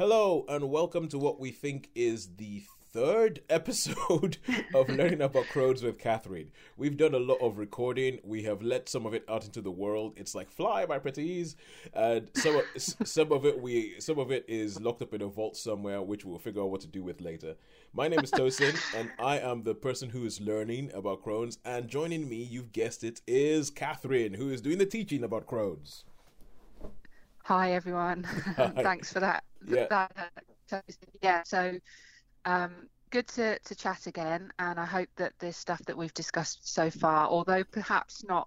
Hello, and welcome to what we think is the third episode of Learning About Crohn's with Catherine. We've done a lot of recording. We have let some of it out into the world. It's like fly, my pretties, and some of, some of it we some of it is locked up in a vault somewhere, which we'll figure out what to do with later. My name is Tosin, and I am the person who is learning about Crohn's. And joining me, you've guessed it, is Catherine, who is doing the teaching about Crohn's. Hi everyone. Thanks for that. Yeah. That, uh, yeah. So um, good to, to chat again, and I hope that this stuff that we've discussed so far, although perhaps not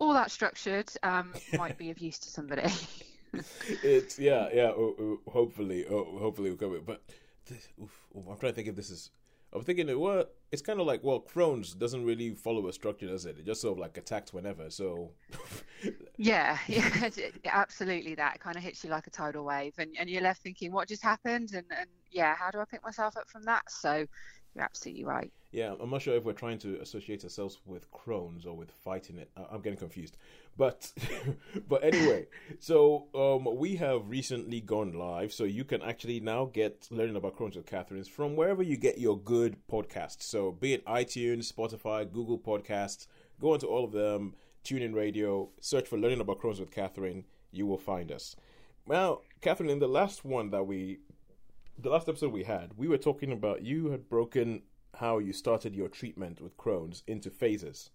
all that structured, um, might be of use to somebody. it's yeah, yeah. Hopefully, hopefully we'll cover it. But this, oof, oof, I'm trying to think if this is I'm thinking, well, it's kind of like, well, Crohn's doesn't really follow a structure, does it? It just sort of like attacks whenever. So, yeah, yeah, absolutely. That kind of hits you like a tidal wave, and, and you're left thinking, what just happened? And, and yeah, how do I pick myself up from that? So, you're absolutely right. Yeah, I'm not sure if we're trying to associate ourselves with Crohn's or with fighting it. I'm getting confused. But but anyway, so um, we have recently gone live, so you can actually now get learning about Crohn's with Catherine's from wherever you get your good podcasts. So be it iTunes, Spotify, Google Podcasts, go onto all of them, tune in radio, search for learning about Crohn's with Catherine, you will find us. Now, Catherine, in the last one that we the last episode we had, we were talking about you had broken how you started your treatment with Crohn's into phases.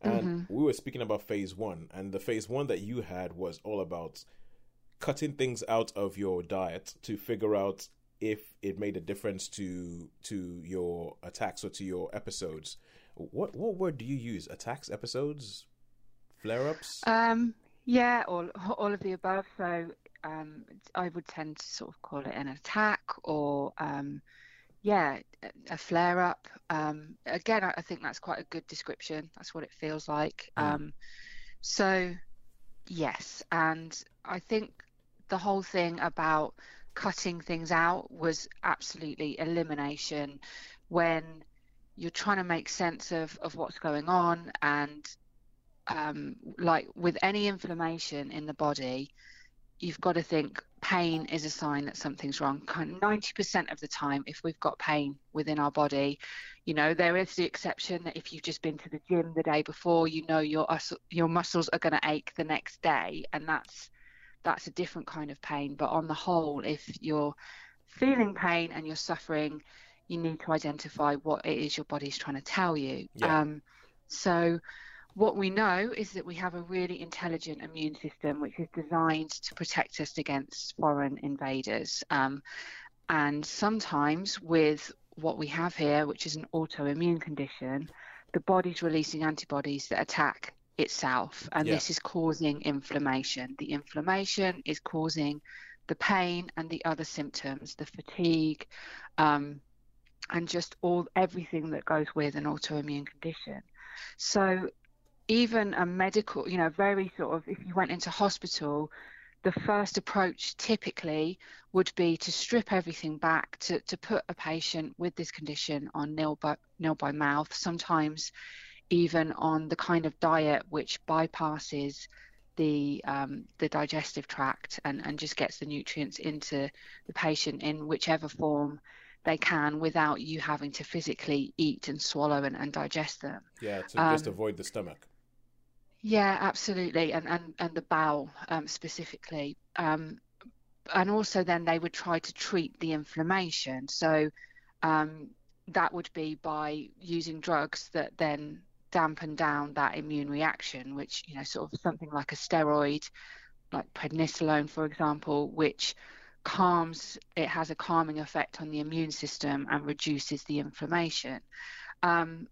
And mm-hmm. we were speaking about phase one, and the phase one that you had was all about cutting things out of your diet to figure out if it made a difference to to your attacks or to your episodes. What what word do you use? Attacks, episodes, flare ups? Um, yeah, all all of the above. So um, I would tend to sort of call it an attack or, um, yeah, a flare up. Um, again, I, I, think that's quite a good description. That's what it feels like. Mm. so, yes, and I think the whole thing about cutting things out was absolutely elimination when you're trying to make sense of, of what's going on and um, like with any inflammation in the body you've got to think pain is a sign that something's wrong. Kind of 90% of the time, if we've got pain within our body, you know, there is the exception that if you've just been to the gym the day before, you know your your muscles are going to ache the next day, and that's that's a different kind of pain. But on the whole, if you're feeling pain and you're suffering, you need to identify what it is your body's trying to tell you. Yeah. Um, so what we know is that we have a really intelligent immune system which is designed to protect us against foreign invaders. Um, and sometimes, with what we have here, which is an autoimmune condition, the body's releasing antibodies that attack itself, and yeah. this is causing inflammation. The inflammation is causing the pain and the other symptoms, the fatigue, um, and just all everything that goes with an autoimmune condition. So even a medical, you know, very sort of, if you went into hospital, the first approach typically would be to strip everything back, to, to put a patient with this condition on nil by, nil by mouth, sometimes even on the kind of diet which bypasses the um, the digestive tract and, and just gets the nutrients into the patient in whichever form they can without you having to physically eat and swallow and, and digest them. Yeah, to um, just avoid the stomach. Yeah, absolutely, and and and the bowel um, specifically, um, and also then they would try to treat the inflammation. So um, that would be by using drugs that then dampen down that immune reaction, which you know, sort of something like a steroid, like prednisolone, for example, which calms. It has a calming effect on the immune system and reduces the inflammation. Um,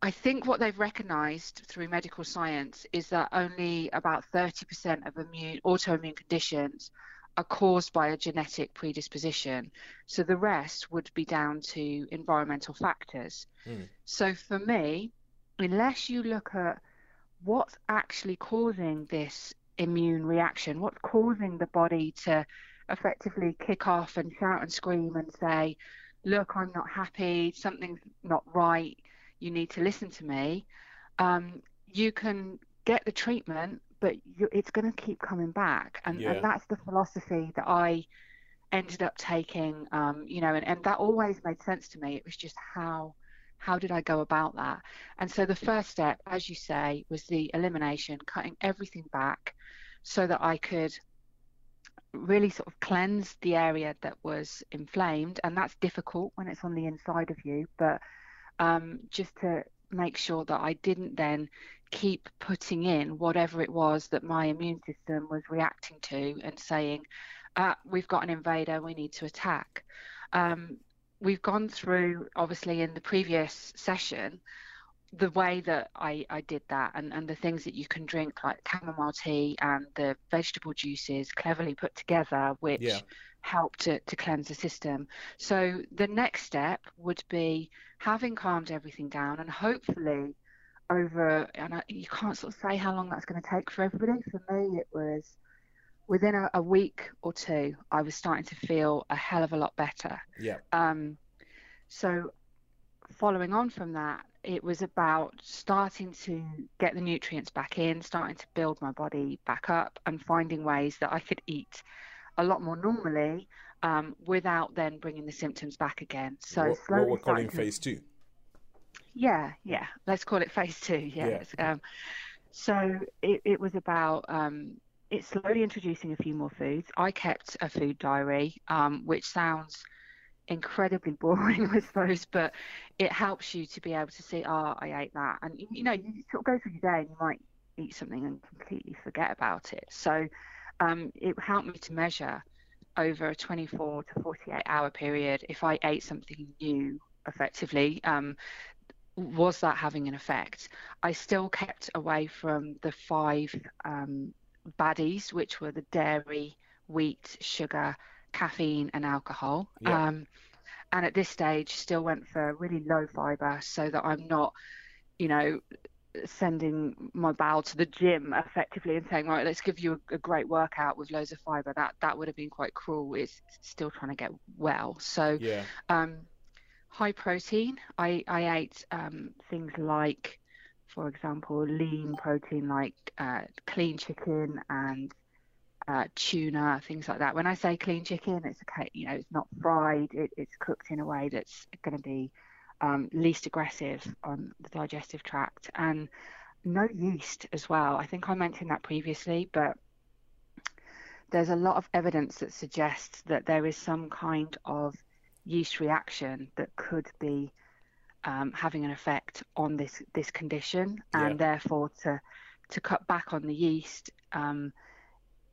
I think what they've recognized through medical science is that only about 30% of immune, autoimmune conditions are caused by a genetic predisposition. So the rest would be down to environmental factors. Mm. So for me, unless you look at what's actually causing this immune reaction, what's causing the body to effectively kick off and shout and scream and say, look, I'm not happy, something's not right you need to listen to me, um, you can get the treatment, but you, it's going to keep coming back. And, yeah. and that's the philosophy that I ended up taking, um, you know, and, and that always made sense to me. It was just how how did I go about that? And so the first step, as you say, was the elimination, cutting everything back so that I could really sort of cleanse the area that was inflamed. And that's difficult when it's on the inside of you, but um, just to make sure that I didn't then keep putting in whatever it was that my immune system was reacting to and saying, uh, we've got an invader, we need to attack. Um, we've gone through, obviously, in the previous session, the way that I, I did that and, and the things that you can drink, like chamomile tea and the vegetable juices cleverly put together, which yeah. help to, to cleanse the system. So the next step would be having calmed everything down and hopefully over, and I, you can't sort of say how long that's going to take for everybody. For me, it was within a, a, week or two, I was starting to feel a hell of a lot better. Yeah. Um, so, following on from that, it was about starting to get the nutrients back in, starting to build my body back up, and finding ways that I could eat a lot more normally um, without then bringing the symptoms back again. So, what, what we're calling phase two. Yeah, yeah. Let's call it phase two. Yes. Yeah. Um, so it, it was about um, it's slowly introducing a few more foods. I kept a food diary, um, which sounds incredibly boring, I suppose, but it helps you to be able to see, oh, I ate that. And, you know, you sort of go through your day and you might eat something and completely forget about it. So um, it helped me to measure over a 24 to 48 hour period if I ate something new effectively. Um, was that having an effect? I still kept away from the five um, baddies, which were the dairy, wheat, sugar, caffeine, and alcohol. Yeah. Um, and at this stage, still went for really low fiber so that I'm not, you know, sending my bowel to the gym effectively and saying, right, let's give you a, a great workout with loads of fiber. That that would have been quite cruel. It's still trying to get well. So, yeah. um, high protein. I I ate um, things like for example, lean protein like uh, clean chicken and uh, tuna, things like that. When I say clean chicken, it's okay, you know, it's not fried. It, it's cooked in a way that's going to be um, least aggressive on the digestive tract, and no yeast as well. I think I mentioned that previously, but there's a lot of evidence that suggests that there is some kind of yeast reaction that could be um, having an effect on this this condition, and yeah. therefore to to cut back on the yeast um,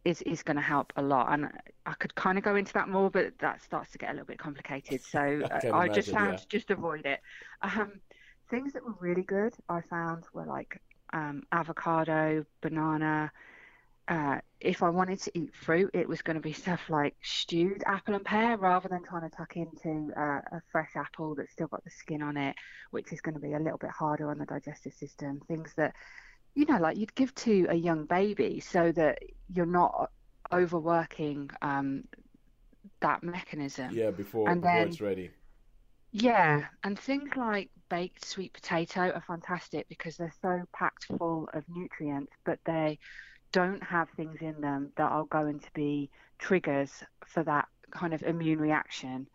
is is going to help a lot. And I could kind of go into that more, but that starts to get a little bit complicated. So I, I just found yeah. just avoid it. Um, things that were really good, I found were like um, avocado, banana, uh, if I wanted to eat fruit, it was going to be stuff like stewed apple and pear rather than trying to tuck into uh, a fresh apple that's still got the skin on it, which is going to be a little bit harder on the digestive system. Things that, you know, like you'd give to a young baby so that you're not overworking um, that mechanism. Yeah, before, and before then, it's ready. Yeah, and things like baked sweet potato are fantastic because they're so packed full of nutrients, but they don't have things in them that are going to be triggers for that kind of immune reaction.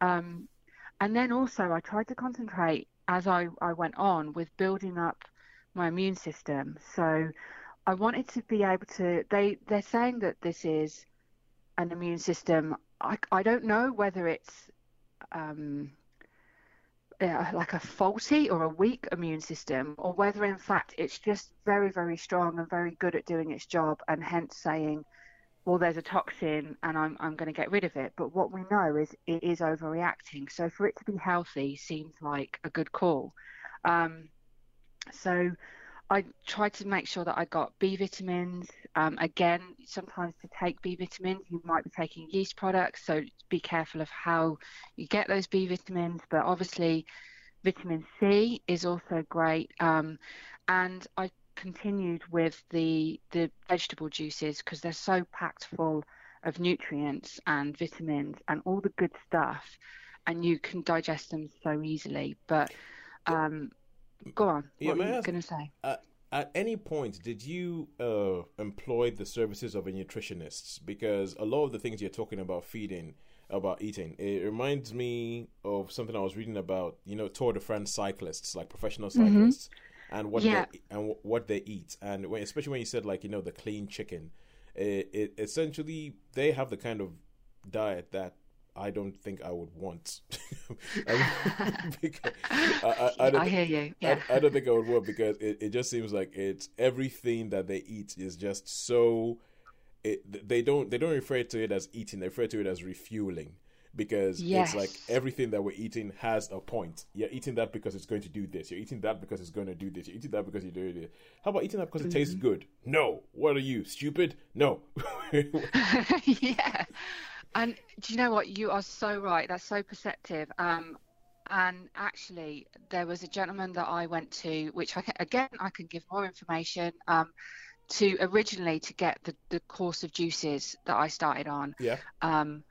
Um, and then also, I tried to concentrate as I, I went on with building up my immune system. So I wanted to be able to. They they're saying that this is an immune system. I I don't know whether it's um, like a faulty or a weak immune system, or whether in fact it's just very, very strong and very good at doing its job, and hence saying, well, there's a toxin and I'm, I'm going to get rid of it. But what we know is it is overreacting. So for it to be healthy seems like a good call. Um, so I tried to make sure that I got B vitamins. Um, again, sometimes to take B vitamins, you might be taking yeast products, so be careful of how you get those B vitamins. But obviously, vitamin C is also great. Um, and I continued with the the vegetable juices because they're so packed full of nutrients and vitamins and all the good stuff, and you can digest them so easily. But um, Go on. Yeah, what are you going to say? Uh, at any point, did you uh, employ the services of a nutritionist? Because a lot of the things you're talking about feeding about eating. It reminds me of something I was reading about. You know, Tour de France cyclists, like professional cyclists, mm-hmm. and what yeah. they and what they eat, and when, especially when you said like you know the clean chicken, it, it essentially they have the kind of diet that I don't think I would want. I, I, I, I, hear you. Yeah. I, don't think I would want because it, it just seems like it's everything that they eat is just so. It, they don't they don't refer to it as eating. They refer to it as refueling because yes. it's like everything that we're eating has a point. You're eating that because it's going to do this. You're eating that because it's going to do this. You're eating that because you're doing it. How about eating that because mm-hmm. it tastes mm-hmm. good? No. What are you stupid? No. yeah. And do you know what? You are so right. That's so perceptive. Um, and actually, there was a gentleman that I went to, which I can, again I can give more information. Um, to originally to get the, the course of juices that I started on. Yeah. Um,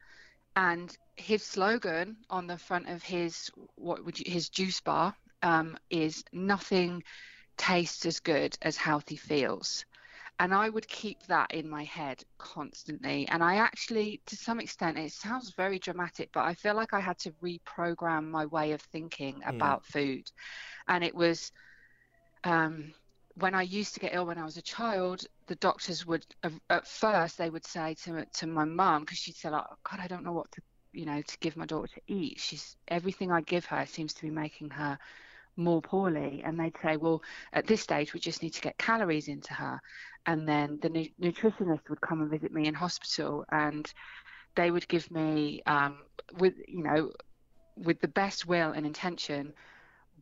and his slogan on the front of his what would you, his juice bar um, is nothing tastes as good as healthy feels and I would keep that in my head constantly. And I actually, to some extent, it sounds very dramatic, but I feel like I had to reprogram my way of thinking mm. about food. And it was um, when I used to get ill when I was a child, the doctors would, at first, they would say to to my mum because she'd say, like, oh, "God, I don't know what to, you know, to give my daughter to eat. She's everything I give her seems to be making her." More poorly and they'd say well at this stage we just need to get calories into her and then the nu- nutritionist would come and visit me in hospital and they would give me um, with you know with the best will and intention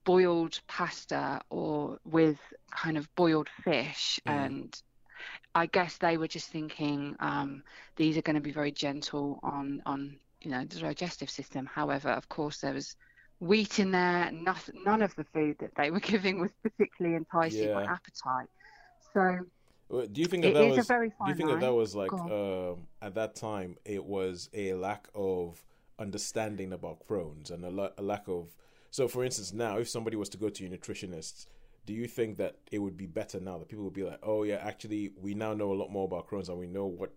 boiled pasta or with kind of boiled fish mm. and I guess they were just thinking um, these are going to be very gentle on on you know the digestive system. However, of course, there was wheat in there. Nothing, none of the food that they were giving was particularly enticing yeah. my appetite. So, do you think that, that was? do you think that that was like uh, at that time it was a lack of understanding about Crohn's and a, la- a lack of. So, for instance, now if somebody was to go to your nutritionist, do you think that it would be better now that people would be like, "Oh yeah, actually, we now know a lot more about Crohn's and we know what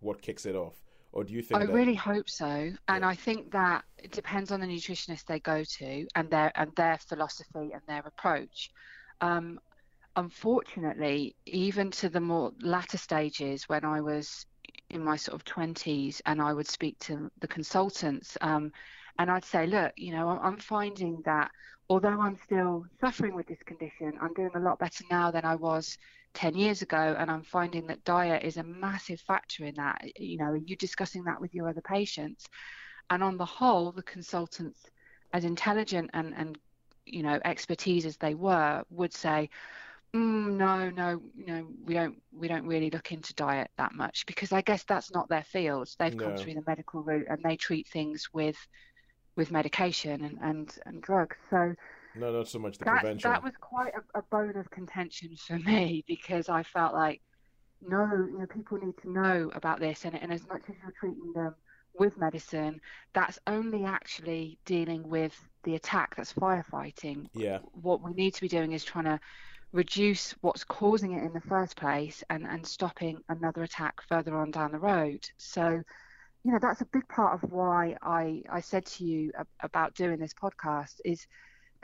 what kicks it off." Or do you think? I that... really hope so, and yeah. I think that it depends on the nutritionist they go to and their and their philosophy and their approach. Um, unfortunately, even to the more latter stages, when I was in my sort of twenties, and I would speak to the consultants, um, and I'd say, look, you know, I'm finding that although I'm still suffering with this condition, I'm doing a lot better now than I was 10 years ago and i'm finding that diet is a massive factor in that you know are you discussing that with your other patients. And on the whole the consultants as intelligent and and you know expertise as they were would say mm, no no you know we don't we don't really look into diet that much because i guess that's not their field. They've no. come through the medical route and they treat things with with medication and and, and drugs so no, not so much the that, prevention. That was quite a, a bone of contention for me because I felt like, no, you know, people need to know about this, and, and as much as you're treating them with medicine, that's only actually dealing with the attack that's firefighting. Yeah. What we need to be doing is trying to reduce what's causing it in the first place and, and stopping another attack further on down the road. So, you know, that's a big part of why I, I said to you about doing this podcast is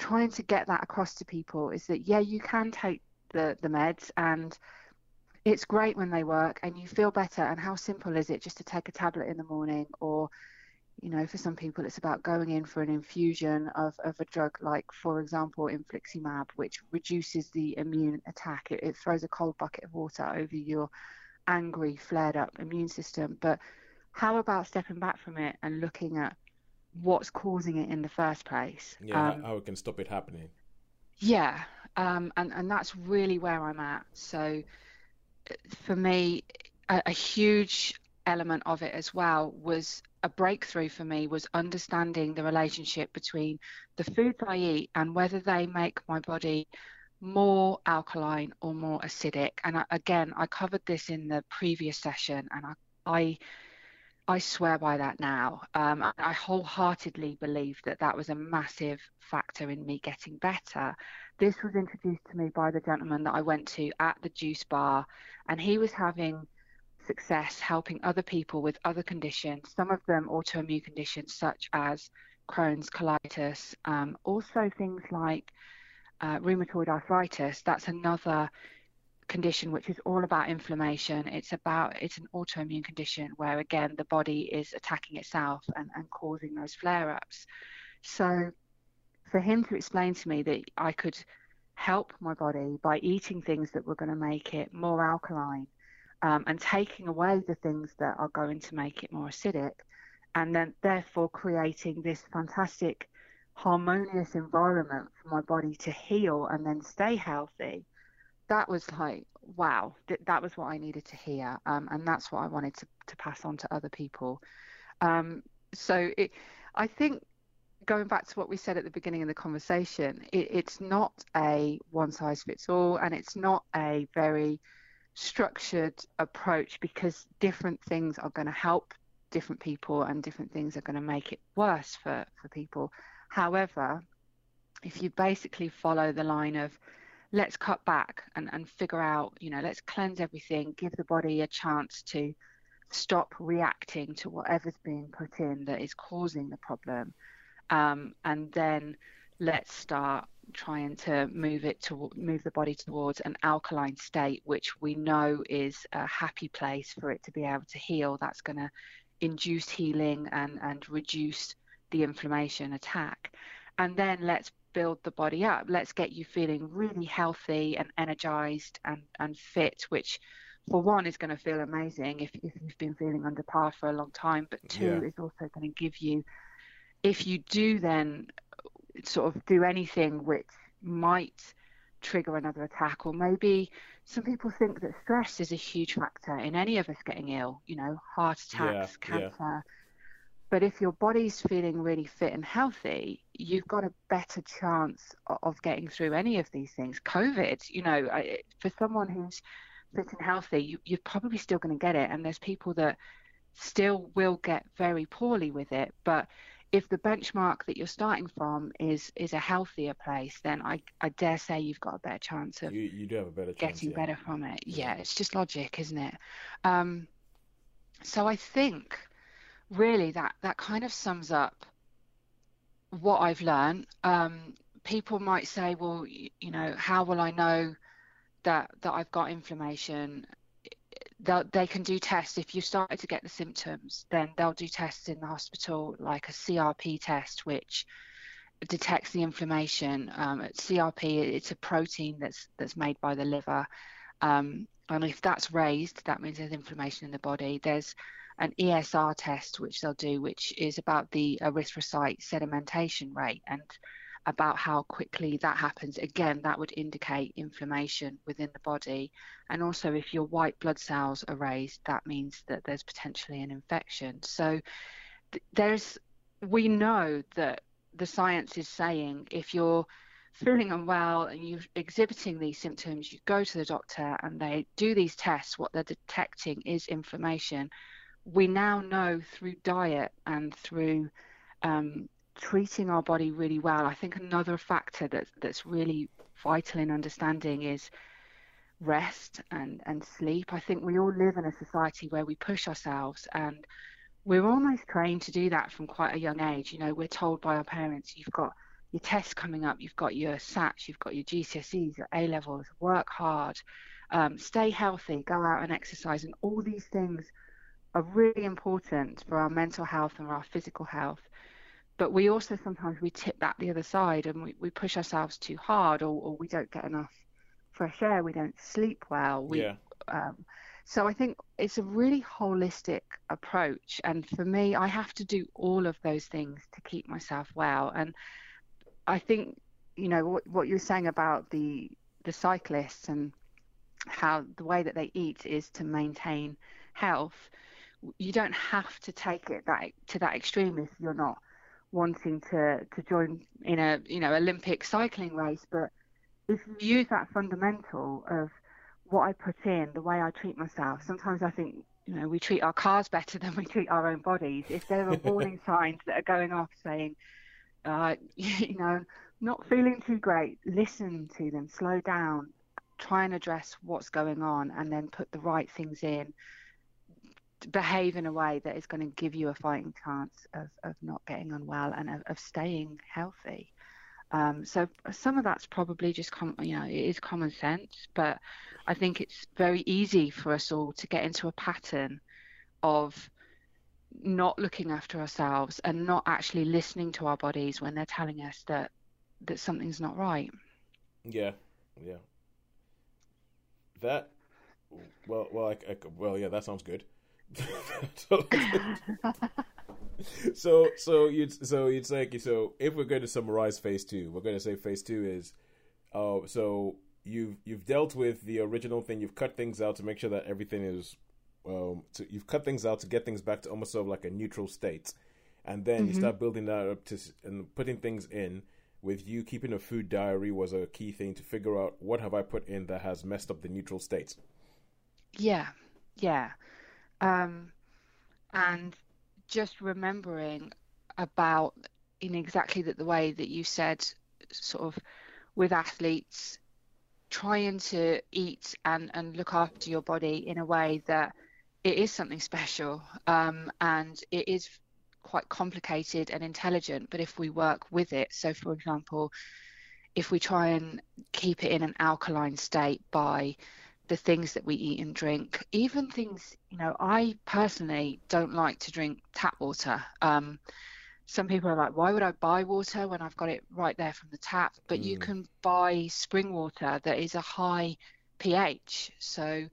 trying to get that across to people is that yeah, you can take the the meds and it's great when they work and you feel better. And how simple is it just to take a tablet in the morning? Or you know for some people it's about going in for an infusion of, of a drug like for example infliximab which reduces the immune attack. It, it throws a cold bucket of water over your angry flared up immune system. But how about stepping back from it and looking at what's causing it in the first place. Yeah, um, how it can stop it happening. Yeah, um, and and that's really where I'm at. So for me, a, a huge element of it as well was a breakthrough for me was understanding the relationship between the foods I eat and whether they make my body more alkaline or more acidic. And I, again, I covered this in the previous session, and I, I I swear by that now. Um, I wholeheartedly believe that that was a massive factor in me getting better. This was introduced to me by the gentleman that I went to at the juice bar, and he was having success helping other people with other conditions, some of them autoimmune conditions such as Crohn's, colitis, um, also things like uh, rheumatoid arthritis. That's another condition which is all about inflammation. It's about it's an autoimmune condition where again the body is attacking itself and, and causing those flare-ups. So for him to explain to me that I could help my body by eating things that were going to make it more alkaline um, and taking away the things that are going to make it more acidic, and then therefore creating this fantastic harmonious environment for my body to heal and then stay healthy. That was like, wow, th- that was what I needed to hear. Um, and that's what I wanted to, to pass on to other people. Um, so it, I think going back to what we said at the beginning of the conversation, it, it's not a one size fits all and it's not a very structured approach because different things are going to help different people and different things are going to make it worse for, for people. However, if you basically follow the line of let's cut back and, and figure out, you know, let's cleanse everything, give the body a chance to stop reacting to whatever's being put in that is causing the problem. Um, and then let's start trying to move it to move the body towards an alkaline state which we know is a happy place for it to be able to heal. That's going to induce healing and and reduce the inflammation attack. And then let's build the body up let's get you feeling really healthy and energized and and fit which for one is going to feel amazing if, if you've been feeling under par for a long time but two yeah. is also going to give you if you do then sort of do anything which might trigger another attack or maybe some people think that stress is a huge factor in any of us getting ill you know heart attacks yeah, cancer yeah. But if your body's feeling really fit and healthy you've got a better chance of getting through any of these things covid you know for someone who's fit and healthy you, you're probably still going to get it and there's people that still will get very poorly with it but if the benchmark that you're starting from is is a healthier place, then I, I dare say you've got a better chance of you, you do have a better chance, getting yeah. better from it. Yeah, it's just logic, isn't it? Um, so I think really that that kind of sums up what I've learned. Um, people might say, well, you, you know, how will I know that that I've got inflammation? they can do tests if you started to get the symptoms then they'll do tests in the hospital like a crp test which detects the inflammation um, crp it's a protein that's that's made by the liver um, and if that's raised that means there's inflammation in the body there's an esr test which they'll do which is about the erythrocyte sedimentation rate and about how quickly that happens. Again, that would indicate inflammation within the body. And also, if your white blood cells are raised, that means that there's potentially an infection. So, there's, we know that the science is saying if you're feeling unwell and you're exhibiting these symptoms, you go to the doctor and they do these tests. What they're detecting is inflammation. We now know through diet and through um, treating our body really well. I think another factor that's that's really vital in understanding is rest and, and sleep. I think we all live in a society where we push ourselves and we're almost trained to do that from quite a young age. You know, we're told by our parents, you've got your tests coming up, you've got your SATs, you've got your GCSEs, your A levels, work hard, um, stay healthy, go out and exercise, and all these things are really important for our mental health and our physical health. But we also sometimes we tip that the other side and we, we push ourselves too hard or, or we don't get enough fresh air we don't sleep well we, yeah. Um, so i think it's a really holistic approach. And for me i have to do all of those things to keep myself well. And i think you know what, what you're saying about the the cyclists and how the way that they eat is to maintain health you don't have to take it that to that extreme if you're not wanting to to join in a you know Olympic cycling race, but if you use that fundamental of what I put in, the way I treat myself, sometimes I think you know we treat our cars better than we treat our own bodies. If there are warning signs that are going off saying, uh, you know, not feeling too great, listen to them, slow down, try and address what's going on, and then put the right things in behave in a way that is going to give you a fighting chance of, of not getting unwell and of, of staying healthy. Um, so some of that's probably just com- you know it is common sense, but I think it's very easy for us all to get into a pattern of not looking after ourselves and not actually listening to our bodies when they're telling us that that something's not right. Yeah, yeah. That well, well, I, I, well, yeah, that sounds good. so, so you'd, so it's like, so if we're going to summarize phase two, we're going to say phase two is, uh, so you've you've dealt with the original thing, you've cut things out to make sure that everything is, um, to, you've cut things out to get things back to almost sort of like a neutral state, and then mm-hmm. you start building that up to and putting things in. With you keeping a food diary was a key thing to figure out what have I put in that has messed up the neutral state. Yeah, yeah. Um, and just remembering about in exactly that the way that you said, sort of with athletes, trying to eat and, and look after your body in a way that it is something special um, and it is quite complicated and intelligent. But if we work with it, so for example, if we try and keep it in an alkaline state by the things that we eat and drink, even things, you know, I personally don't like to drink tap water. Um, some people are like, why would I buy water when I've got it right there from the tap? But mm. you can buy spring water that is a high pH. So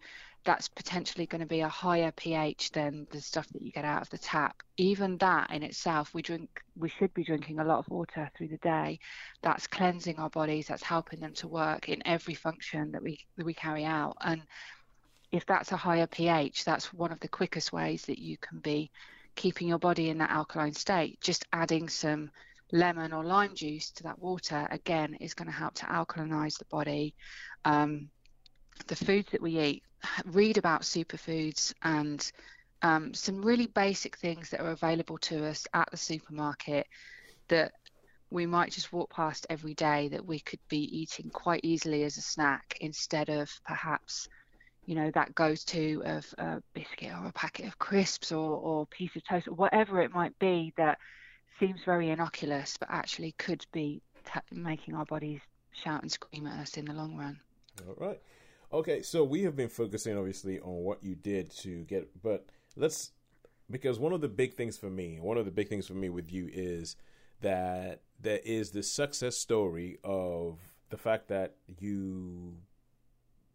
that's potentially going to be a higher pH than the stuff that you get out of the tap. Even that in itself, we drink, we should be drinking a lot of water through the day. That's cleansing our bodies. That's helping them to work in every function that we that we carry out. And if that's a higher pH, that's one of the quickest ways that you can be keeping your body in that alkaline state. Just adding some lemon or lime juice to that water again is going to help to alkalinize the body. Um, the foods that we eat, read about superfoods and um, some really basic things that are available to us at the supermarket that we might just walk past every day that we could be eating quite easily as a snack instead of perhaps you know that goes to of a biscuit or a packet of crisps or or piece of toast or whatever it might be that seems very innocuous but actually could be t- making our bodies shout and scream at us in the long run. All right Okay, so we have been focusing obviously on what you did to get, but let's because one of the big things for me, one of the big things for me with you is that there is the success story of the fact that you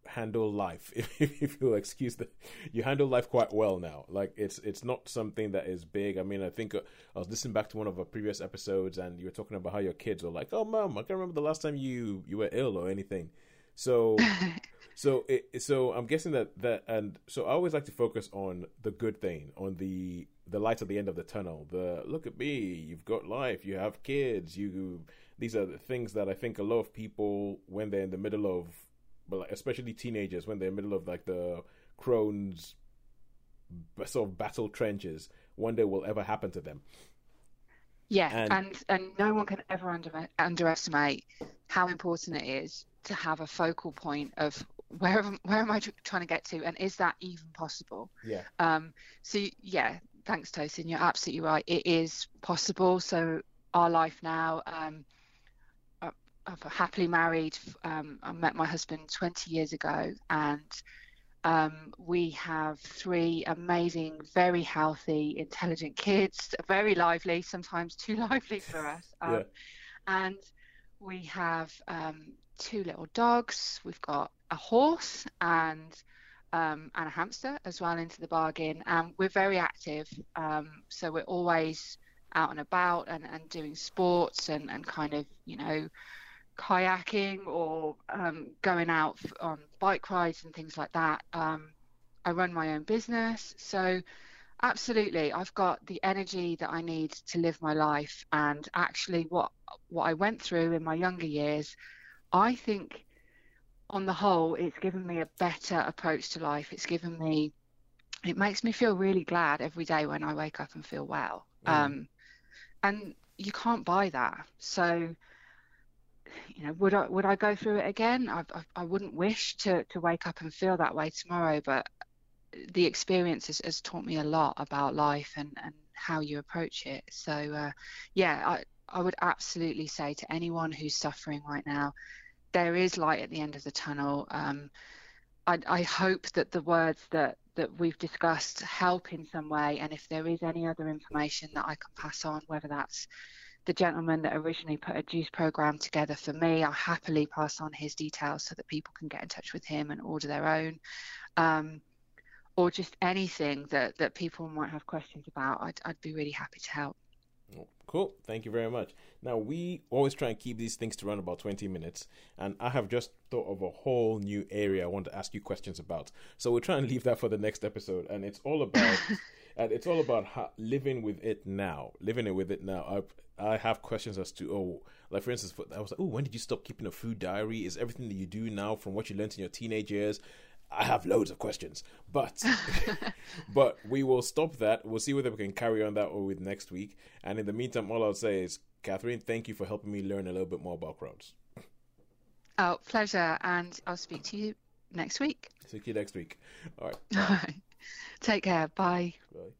handle life if, if you'll excuse the you handle life quite well now. Like it's it's not something that is big. I mean i think uh, i was listening back to one of our previous episodes and you were talking about how your kids were like oh mom i can't remember the last time you you were ill or anything. So So it, so I'm guessing that that and so I always like to focus on the good thing, on the the light at the end of the tunnel. The look at me, you've got life, you have kids, you these are the things that I think a lot of people when they're in the middle of but especially teenagers when they're in the middle of like the Crohn's sort of battle trenches, one day will ever happen to them. Yeah, and and, and no one can ever under, underestimate how important it is to have a focal point of where where am I trying to get to, and is that even possible? Yeah. Um. So yeah, thanks, Tosin. You're absolutely right. It is possible. So our life now. Um, I'm happily married. Um, I met my husband 20 years ago, and um, we have three amazing, very healthy, intelligent kids. Very lively, sometimes too lively for us. Um, yeah. And we have um, two little dogs. We've got a horse and um, and a hamster as well into the bargain. And we're very active, um, so we're always out and about and, and doing sports and, and kind of you know kayaking or um, going out on bike rides and things like that. Um, I run my own business, so absolutely, I've got the energy that I need to live my life. And actually, what what I went through in my younger years I think on the whole, it's given me a better approach to life. It's given me, it makes me feel really glad every day when I wake up and feel well. Mm. Um, and you can't buy that. So, you know, would I would I go through it again? I, I, I wouldn't wish to to wake up and feel that way tomorrow, but the experience has, has, taught me a lot about life and, and how you approach it. So, uh, yeah, I, I would absolutely say to anyone who's suffering right now, there is light at the end of the tunnel. Um, I, I, hope that the words that, that we've discussed help in some way. And if there is any other information that I can pass on, whether that's the gentleman that originally put a juice program together for me, I'll happily pass on his details so that people can get in touch with him and order their own. Um, or just anything that, that people might have questions about, I'd, I'd be really happy to help. Oh, cool. Thank you very much. Now, we always try and keep these things to run about 20 minutes, and I have just thought of a whole new area I want to ask you questions about. So we'll try and leave that for the next episode, and it's all about. and it's all about how, living with it now. Living it with it now. I I have questions as to oh, like for instance, I was like, oh, when did you stop keeping a food diary? Is everything that you do now from what you learned in your teenage years? I have loads of questions, but but we will stop that. We'll see whether we can carry on that or with next week. And in the meantime, all I'll say is, Catherine, thank you for helping me learn a little bit more about Crohn's. Oh, pleasure, and I'll speak to you next week. See you next week. All right. All right. Take care. Bye. Bye.